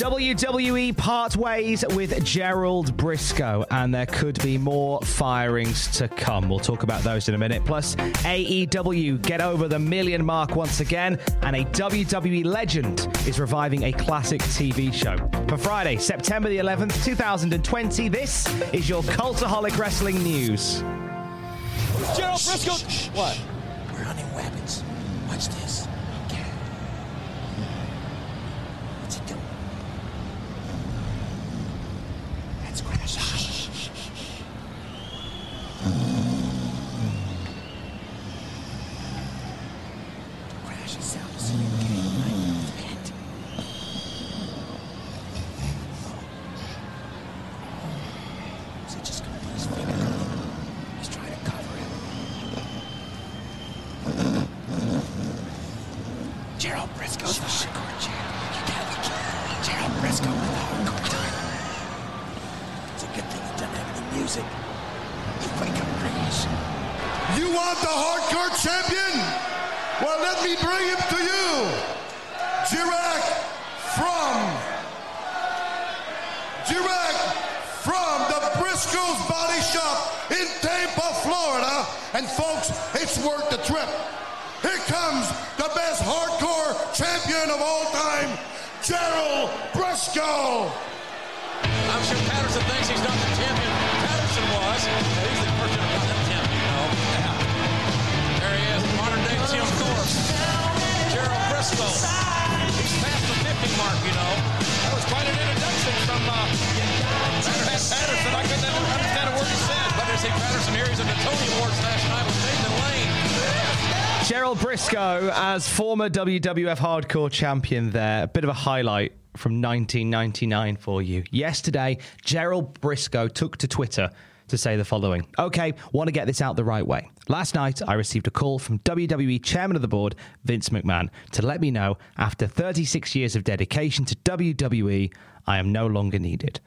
WWE part ways with Gerald Brisco, and there could be more firings to come. We'll talk about those in a minute. Plus, AEW get over the million mark once again, and a WWE legend is reviving a classic TV show. For Friday, September the 11th, 2020, this is your Cultaholic Wrestling News. Gerald Brisco. What? We're hunting rabbits. Watch this. Okay. What's he doing? That's Crash. Shh, shh, shh, shh. Crash is sound asleep. Okay, right? Hit. Is he just gonna put his finger in it? He's trying to cover it. Gerald Brisco's the hardcore champion. You gotta be kidding. Gerald Brisco with the hardcore title. It's a good thing he doesn't have any music. You wake up Crash. You want the hardcore champion? Well, let me bring him to you. Jirak from Jirak from the Brisco's Body Shop in Tampa, Florida. And folks, it's worth the trip. Here comes the best hardcore champion of all time, Gerald Brisco. I'm sure Patterson thinks he's not the champion. Patterson was. He's the first intercontinental champion, you know. Yeah. There he is, modern day Jim Thorpe. Gerald Brisco. He's past the 50 mark, you know. That was quite an introduction from uh, Patterson. I couldn't understand a word he said. But to see Patterson here, he's at the Tony Awards last night with Nathan Lane. Gerald Brisco as former WWF Hardcore Champion there. A bit of a highlight from 1999 for you. Yesterday, Gerald Brisco took to Twitter to say the following Okay, want to get this out the right way. Last night, I received a call from WWE Chairman of the Board, Vince McMahon, to let me know after 36 years of dedication to WWE, I am no longer needed.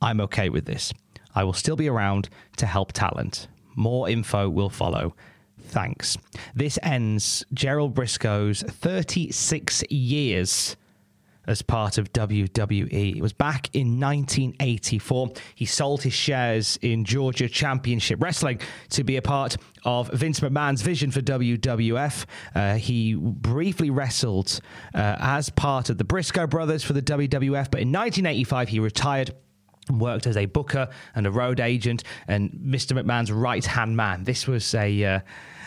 I'm okay with this. I will still be around to help talent. More info will follow. Thanks. This ends Gerald Brisco's 36 years as part of WWE. It was back in 1984. He sold his shares in Georgia Championship Wrestling to be a part of Vince McMahon's vision for WWF. Uh, he briefly wrestled uh, as part of the Brisco brothers for the WWF, but in 1985 he retired worked as a booker and a road agent and Mr. McMahon's right hand man. This was a uh,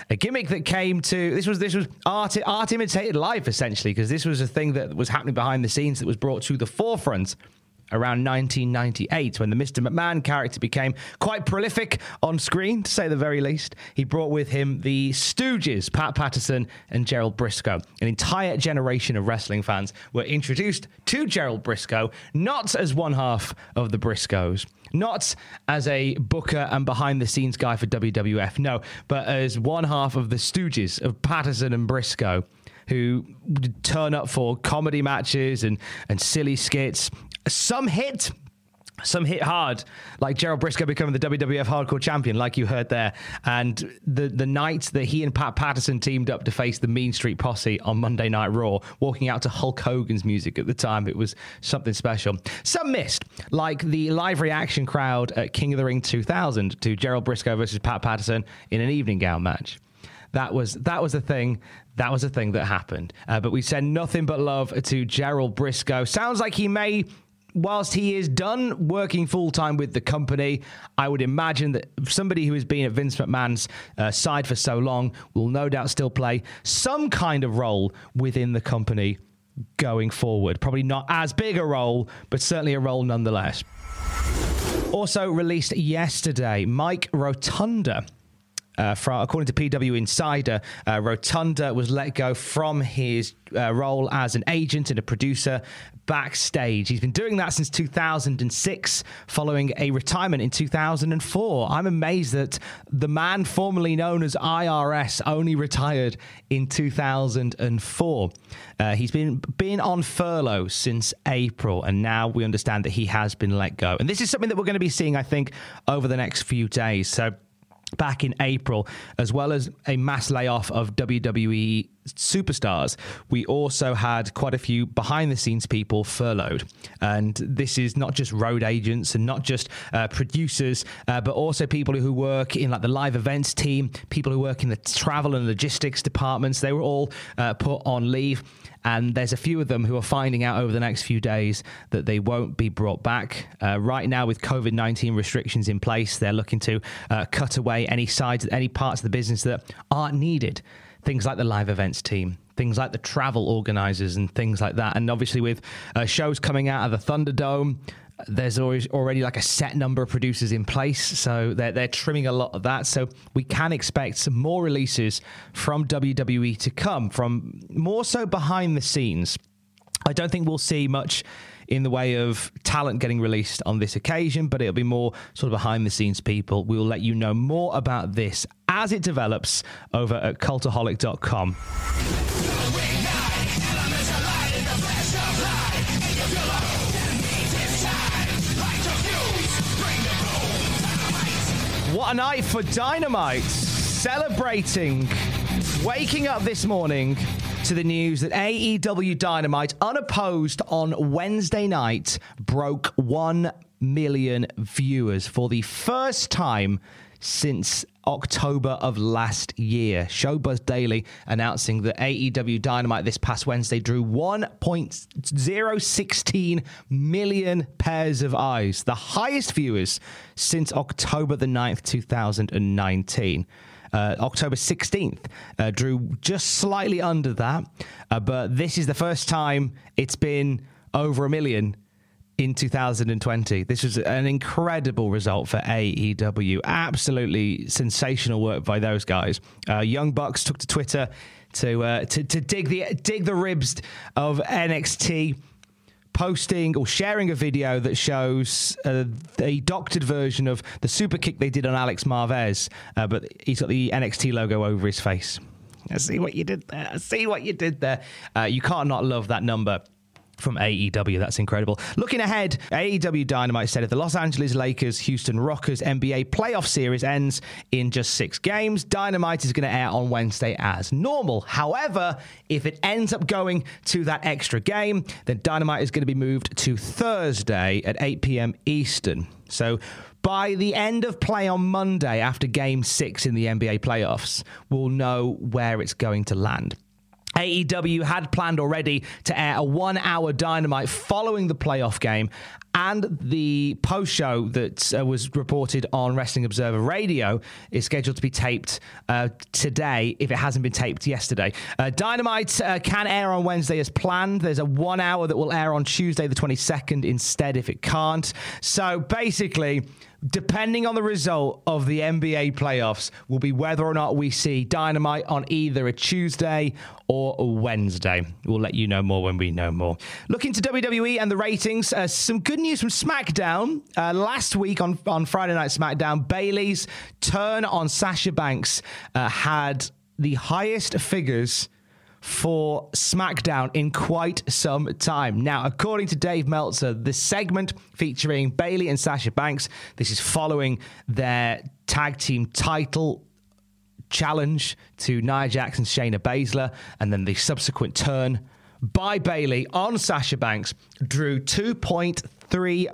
a gimmick that came to this was this was art art imitated life essentially because this was a thing that was happening behind the scenes that was brought to the forefront around 1998 when the Mr. McMahon character became quite prolific on screen, to say the very least. He brought with him the Stooges, Pat Patterson and Gerald Brisco. An entire generation of wrestling fans were introduced to Gerald Brisco, not as one half of the Briscos. Not as a booker and behind the scenes guy for WWF, no, but as one half of the Stooges of Patterson and Brisco who turn up for comedy matches and, and silly skits. Some hit, some hit hard, like Gerald Brisco becoming the WWF Hardcore Champion, like you heard there, and the the night that he and Pat Patterson teamed up to face the Mean Street Posse on Monday Night Raw, walking out to Hulk Hogan's music at the time, it was something special. Some missed, like the live reaction crowd at King of the Ring 2000 to Gerald Brisco versus Pat Patterson in an evening gown match. That was that was a thing. That was a thing that happened. Uh, but we send nothing but love to Gerald Brisco. Sounds like he may whilst he is done working full time with the company, I would imagine that somebody who has been at Vince McMahon's uh, side for so long will no doubt still play some kind of role within the company going forward. Probably not as big a role, but certainly a role nonetheless. Also released yesterday, Mike Rotunda uh, from, according to PW Insider, uh, Rotunda was let go from his uh, role as an agent and a producer backstage. He's been doing that since 2006, following a retirement in 2004. I'm amazed that the man formerly known as IRS only retired in 2004. Uh, he's been been on furlough since April, and now we understand that he has been let go. And this is something that we're going to be seeing, I think, over the next few days. So back in April, as well as a mass layoff of WWE superstars, we also had quite a few behind the scenes people furloughed. And this is not just road agents and not just uh, producers, uh, but also people who work in like the live events team, people who work in the travel and logistics departments. They were all uh, put on leave. And there's a few of them who are finding out over the next few days that they won't be brought back. Uh, right now, with COVID 19 restrictions in place, they're looking to uh, cut away any sides, any parts of the business that aren't needed. Things like the live events team, things like the travel organizers, and things like that. And obviously, with uh, shows coming out of the Thunderdome, there's always already like a set number of producers in place, so they're they're trimming a lot of that. So we can expect some more releases from WWE to come, from more so behind the scenes. I don't think we'll see much in the way of talent getting released on this occasion, but it'll be more sort of behind the scenes people. We will let you know more about this as it develops over at cultaholic.com. What a night for Dynamite! Celebrating, waking up this morning to the news that AEW Dynamite, unopposed on Wednesday night, broke 1 million viewers for the first time since October of last year. Showbuzz Daily announcing that AEW Dynamite this past Wednesday drew 1.016 million pairs of eyes, the highest viewers since October the 9th, 2019. Uh, October 16th uh, drew just slightly under that, uh, but this is the first time it's been over a million in 2020. This was an incredible result for AEW. Absolutely sensational work by those guys. Uh, Young Bucks took to Twitter to, uh, to to dig the dig the ribs of NXT. Posting or sharing a video that shows uh, a doctored version of the super kick they did on Alex Marvez, uh, but he's got the NXT logo over his face. I see what you did there. I see what you did there. Uh, you can't not love that number from AEW. That's incredible. Looking ahead, AEW Dynamite said if the Los Angeles Lakers Houston Rockets NBA playoff series ends in just six games, Dynamite is going to air on Wednesday as normal. However, if it ends up going to that extra game, then Dynamite is going to be moved to Thursday at 8 p.m. Eastern. So, by the end of play on Monday, after game six in the NBA playoffs, we'll know where it's going to land. AEW had planned already to air a one hour dynamite following the playoff game. And the post show that uh, was reported on Wrestling Observer Radio is scheduled to be taped uh, today if it hasn't been taped yesterday. Uh, Dynamite uh, can air on Wednesday as planned. There's a one hour that will air on Tuesday, the 22nd, instead if it can't. So basically, depending on the result of the NBA playoffs, will be whether or not we see Dynamite on either a Tuesday or a Wednesday. We'll let you know more when we know more. Looking to WWE and the ratings, uh, some good news from SmackDown. Uh, last week on, on Friday Night SmackDown, Bayley's turn on Sasha Banks uh, had the highest figures for SmackDown in quite some time. Now, according to Dave Meltzer, the segment featuring Bayley and Sasha Banks, this is following their tag team title challenge to Nia Jackson, Shayna Baszler, and then the subsequent turn by Bayley on Sasha Banks drew 2.3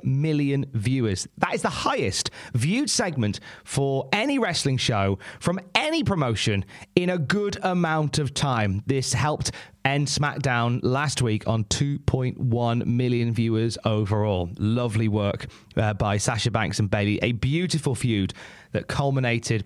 million viewers. That is the highest viewed segment for any wrestling show from any promotion in a good amount of time. This helped end SmackDown last week on 2.1 million viewers overall. Lovely work uh, by Sasha Banks and Bayley. A beautiful feud that culminated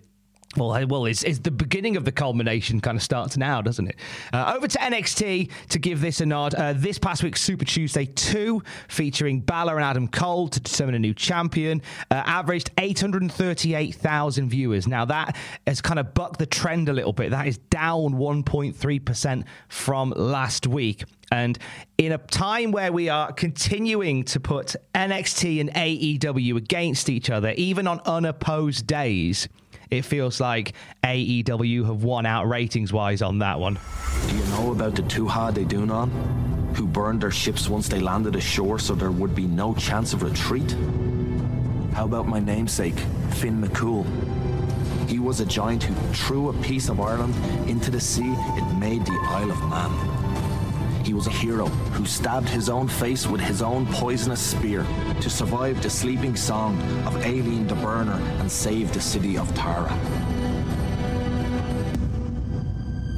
well, well, it's, it's, the beginning of the culmination kind of starts now, doesn't it? Uh, over to NXT to give this a nod. Uh, this past week, Super Tuesday 2, featuring Balor and Adam Cole to determine a new champion, uh, averaged 838,000 viewers. Now, that has kind of bucked the trend a little bit. That is down 1.3% from last week. And in a time where we are continuing to put NXT and AEW against each other, even on unopposed days, it feels like AEW have won out ratings wise on that one. Do you know about the Tuatha De Danann, who burned their ships once they landed ashore so there would be no chance of retreat? How about my namesake, Finn McCool? He was a giant who threw a piece of Ireland into the sea. It made the Isle of Man. He was a hero who stabbed his own face with his own poisonous spear to survive the sleeping song of Aileen the Burner and save the city of Tara.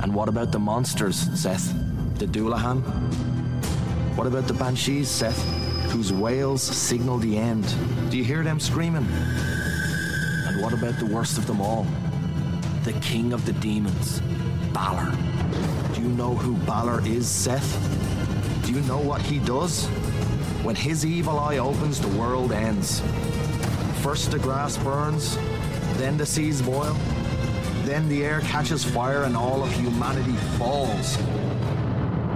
And what about the monsters, Seth? The Dullahan? What about the Banshees, Seth? Whose wails signal the end? Do you hear them screaming? And what about the worst of them all? The king of the demons, Balor. Do you know who Balor is, Seth? Do you know what he does? When his evil eye opens, the world ends. First the grass burns, then the seas boil, then the air catches fire and all of humanity falls.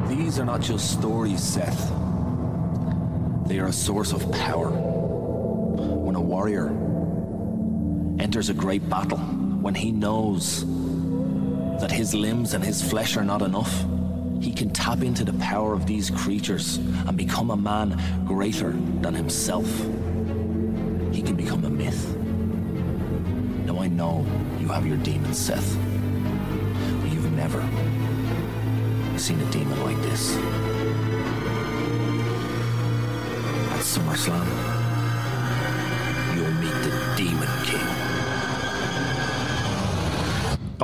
These are not just stories, Seth. They are a source of power. When a warrior enters a great battle, when he knows that his limbs and his flesh are not enough, he can tap into the power of these creatures and become a man greater than himself. He can become a myth. Now I know you have your demons, Seth, but you've never seen a demon like this. At SummerSlam,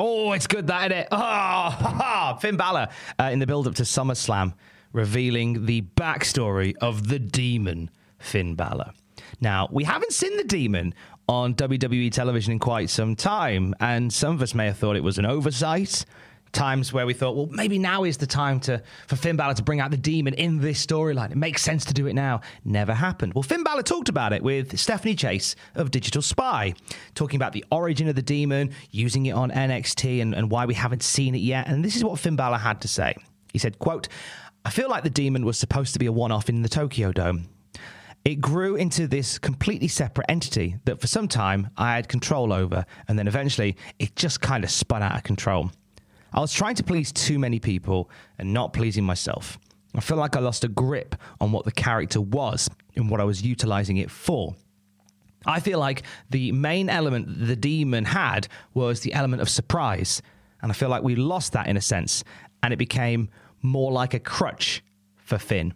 Oh, it's good, that, isn't it? Oh, ha, ha. Finn Balor uh, in the build up to SummerSlam, revealing the backstory of the demon, Finn Balor. Now, we haven't seen the demon on WWE television in quite some time, and some of us may have thought it was an oversight times where we thought, well, maybe now is the time to for Finn Balor to bring out the demon in this storyline. It makes sense to do it now. Never happened. Well, Finn Balor talked about it with Stephanie Chase of Digital Spy, talking about the origin of the demon, using it on NXT, and, and why we haven't seen it yet. And this is what Finn Balor had to say. He said, quote, I feel like the demon was supposed to be a one-off in the Tokyo Dome. It grew into this completely separate entity that for some time I had control over, and then eventually it just kind of spun out of control. I was trying to please too many people and not pleasing myself. I feel like I lost a grip on what the character was and what I was utilizing it for. I feel like the main element the demon had was the element of surprise. And I feel like we lost that in a sense, and it became more like a crutch for Finn.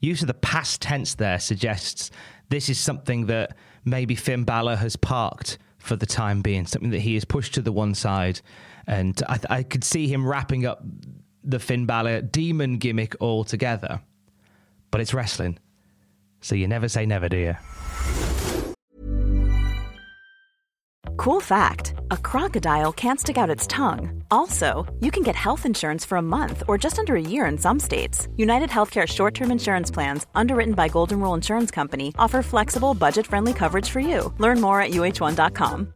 Use of the past tense there suggests this is something that maybe Finn Balor has parked for the time being, something that he has pushed to the one side and I, I could see him wrapping up the Finn Balor demon gimmick altogether. But it's wrestling, so you never say never, do you? Cool fact a crocodile can't stick out its tongue. Also, you can get health insurance for a month or just under a year in some states. United Healthcare short term insurance plans, underwritten by Golden Rule Insurance Company, offer flexible, budget friendly coverage for you. Learn more at uh1.com.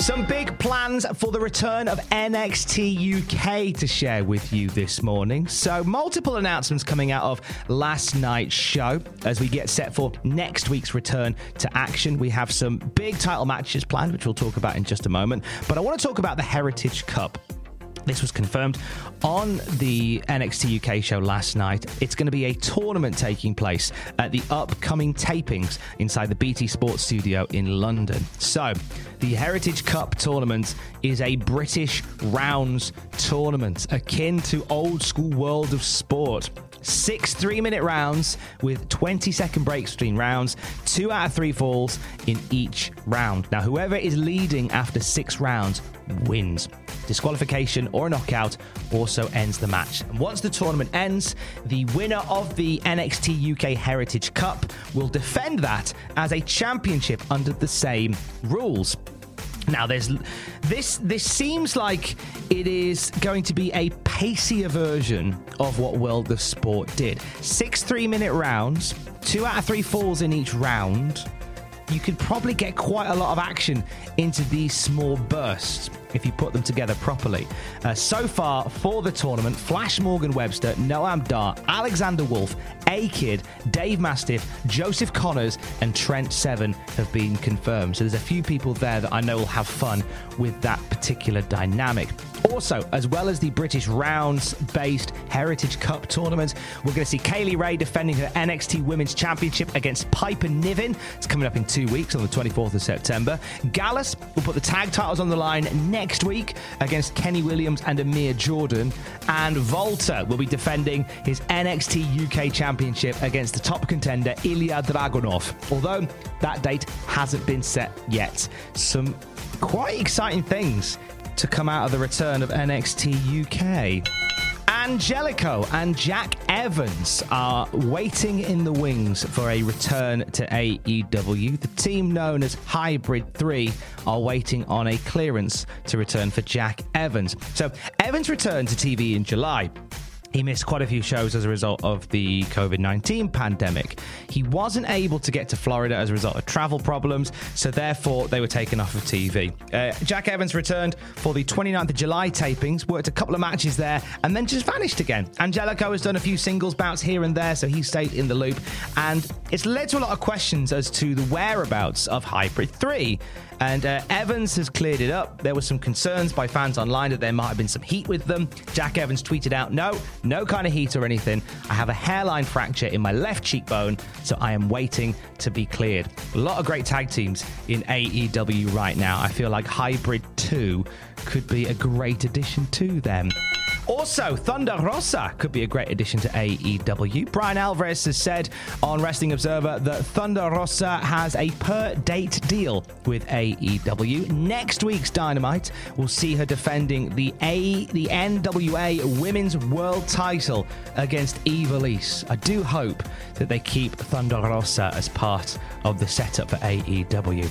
Some big plans for the return of NXT UK to share with you this morning. So, multiple announcements coming out of last night's show as we get set for next week's return to action. We have some big title matches planned, which we'll talk about in just a moment. But I want to talk about the Heritage Cup. This was confirmed on the NXT UK show last night. It's going to be a tournament taking place at the upcoming tapings inside the BT Sports Studio in London. So, the Heritage Cup tournament is a British rounds tournament akin to old school world of sport. Six three minute rounds with 20 second breaks between rounds, two out of three falls in each round. Now, whoever is leading after six rounds wins. Disqualification or a knockout also ends the match. And once the tournament ends, the winner of the NXT UK Heritage Cup will defend that as a championship under the same rules. Now, there's this. This seems like it is going to be a pacier version of what World of Sport did. Six three-minute rounds, two out of three falls in each round. You could probably get quite a lot of action into these small bursts if you put them together properly. Uh, so far for the tournament, Flash Morgan Webster, Noam Dar, Alexander Wolfe, A Kid, Dave Mastiff, Joseph Conners, and Trent Seven have been confirmed. So there's a few people there that I know will have fun with that particular dynamic. Also, as well as the British rounds based Heritage Cup tournament, we're going to see Kay Lee Ray defending her NXT Women's Championship against Piper Niven. It's coming up in two weeks on the 24th of September. Gallus will put the tag titles on the line next week against Kenny Williams and Amir Jordan. And Walter will be defending his NXT UK Championship against the top contender Ilya Dragunov. Although that date hasn't been set yet. Some quite exciting things to come out of the return of NXT UK. Angelico and Jack Evans are waiting in the wings for a return to AEW. The team known as Hybrid 3 are waiting on a clearance to return for Jack Evans. So, Evans returned to TV in July. He missed quite a few shows as a result of the COVID 19 pandemic. He wasn't able to get to Florida as a result of travel problems, so therefore they were taken off of TV. Uh, Jack Evans returned for the 29th of July tapings, worked a couple of matches there, and then just vanished again. Angelico has done a few singles bouts here and there, so he stayed in the loop, and it's led to a lot of questions as to the whereabouts of Hybrid 3. And uh, Evans has cleared it up. There were some concerns by fans online that there might have been some heat with them. Jack Evans tweeted out, No, no kind of heat or anything. I have a hairline fracture in my left cheekbone, so I am waiting to be cleared. A lot of great tag teams in AEW right now. I feel like Hybrid 2 could be a great addition to them. Also, Thunder Rosa could be a great addition to AEW. Bryan Alvarez has said on Wrestling Observer that Thunder Rosa has a per date deal with AEW. Next week's Dynamite will see her defending the A the NWA Women's World Title against Ivelisse. I do hope that they keep Thunder Rosa as part of the setup for AEW.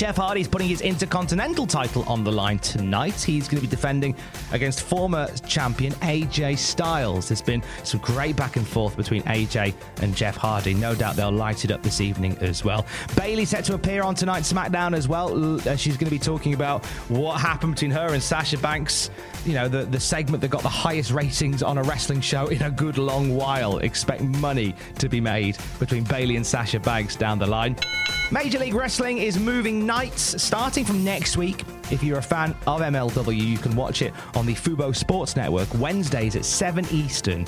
Jeff Hardy is putting his Intercontinental title on the line tonight. He's going to be defending against former champion AJ Styles. There's been some great back and forth between AJ and Jeff Hardy. No doubt they'll light it up this evening as well. Bayley set to appear on tonight's SmackDown as well. Uh, She's going to be talking about what happened between her and Sasha Banks. You know, the, the segment that got the highest ratings on a wrestling show in a good long while. Expect money to be made between Bayley and Sasha Banks down the line. Major League Wrestling is moving nights starting from next week. If you're a fan of MLW, you can watch it on the Fubo Sports Network Wednesdays at 7 Eastern.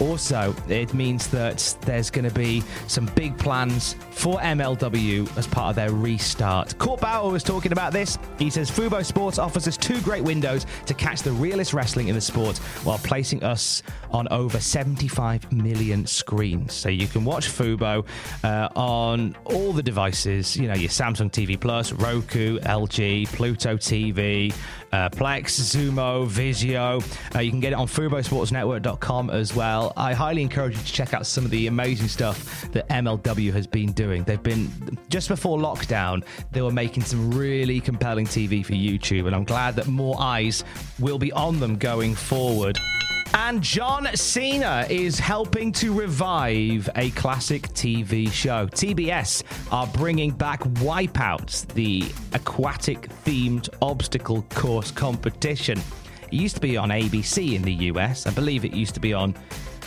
Also, it means that there's going to be some big plans for MLW as part of their restart. Court Bauer was talking about this. He says Fubo Sports offers us two great windows to catch the realest wrestling in the sport while placing us on over 75 million screens. So you can watch Fubo uh, on all the devices, you know, your Samsung TV Plus, Roku, LG, Pluto TV, uh, Plex, Xumo, Vizio. Uh, you can get it on FuboSportsNetwork.com as well. I highly encourage you to check out some of the amazing stuff that MLW has been doing. They've been, just before lockdown, they were making some really compelling TV for YouTube, and I'm glad that more eyes will be on them going forward. And John Cena is helping to revive a classic TV show. TBS are bringing back Wipeout, the aquatic themed obstacle course competition. It used to be on ABC in the US. I believe it used to be on.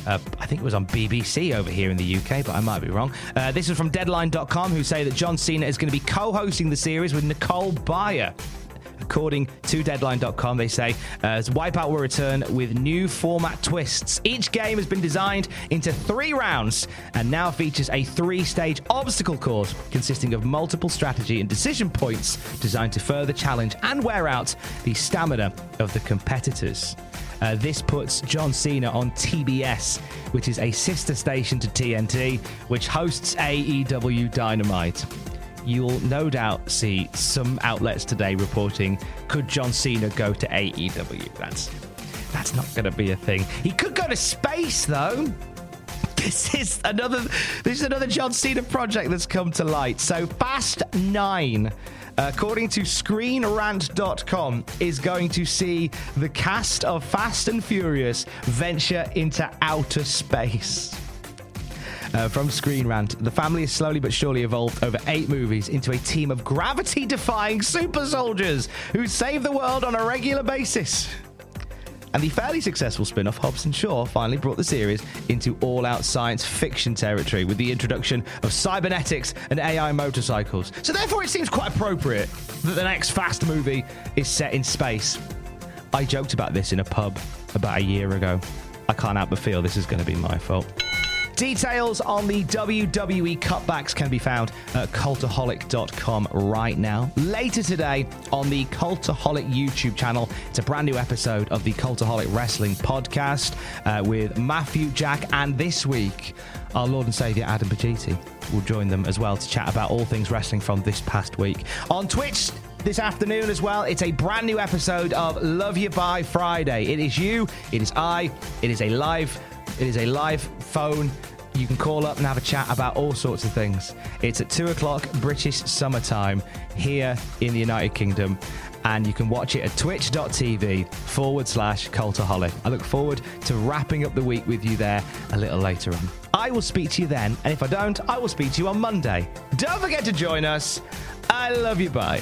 Uh, I think it was on BBC over here in the UK, but I might be wrong. Uh, this is from Deadline.com, who say that John Cena is going to be co hosting the series with Nicole Byer. According to Deadline.com, they say uh, Wipeout will return with new format twists. Each game has been designed into three rounds and now features a three stage obstacle course consisting of multiple strategy and decision points designed to further challenge and wear out the stamina of the competitors. Uh, this puts John Cena on TBS, which is a sister station to TNT, which hosts AEW Dynamite you'll no doubt see some outlets today reporting could John Cena go to AEW? That's that's not going to be a thing. He could go to space though. This is another this is another John Cena project that's come to light. So Fast 9 according to screenrant.com is going to see the cast of Fast and Furious venture into outer space. Uh, from Screen Rant, the family has slowly but surely evolved over eight movies into a team of gravity defying super soldiers who save the world on a regular basis. And the fairly successful spin off Hobbs and Shaw finally brought the series into all out science fiction territory with the introduction of cybernetics and AI motorcycles. So, therefore, it seems quite appropriate that the next Fast movie is set in space. I joked about this in a pub about a year ago. I can't help but feel this is going to be my fault. Details on the WWE cutbacks can be found at cultaholic.com right now. Later today on the Cultaholic YouTube channel, it's a brand new episode of the Cultaholic Wrestling podcast uh, with Matthew Jack. And this week, our Lord and Savior Adam Pacitti will join them as well to chat about all things wrestling from this past week. On Twitch, this afternoon as well. It's a brand new episode of Love You By Friday. It is you, it is I, it is a live, it is a live phone. You can call up and have a chat about all sorts of things. It's at two o'clock British summertime here in the United Kingdom. And you can watch it at twitch.tv forward slash cultaholic. I look forward to wrapping up the week with you there a little later on. I will speak to you then, and if I don't, I will speak to you on Monday. Don't forget to join us. I love you. Bye.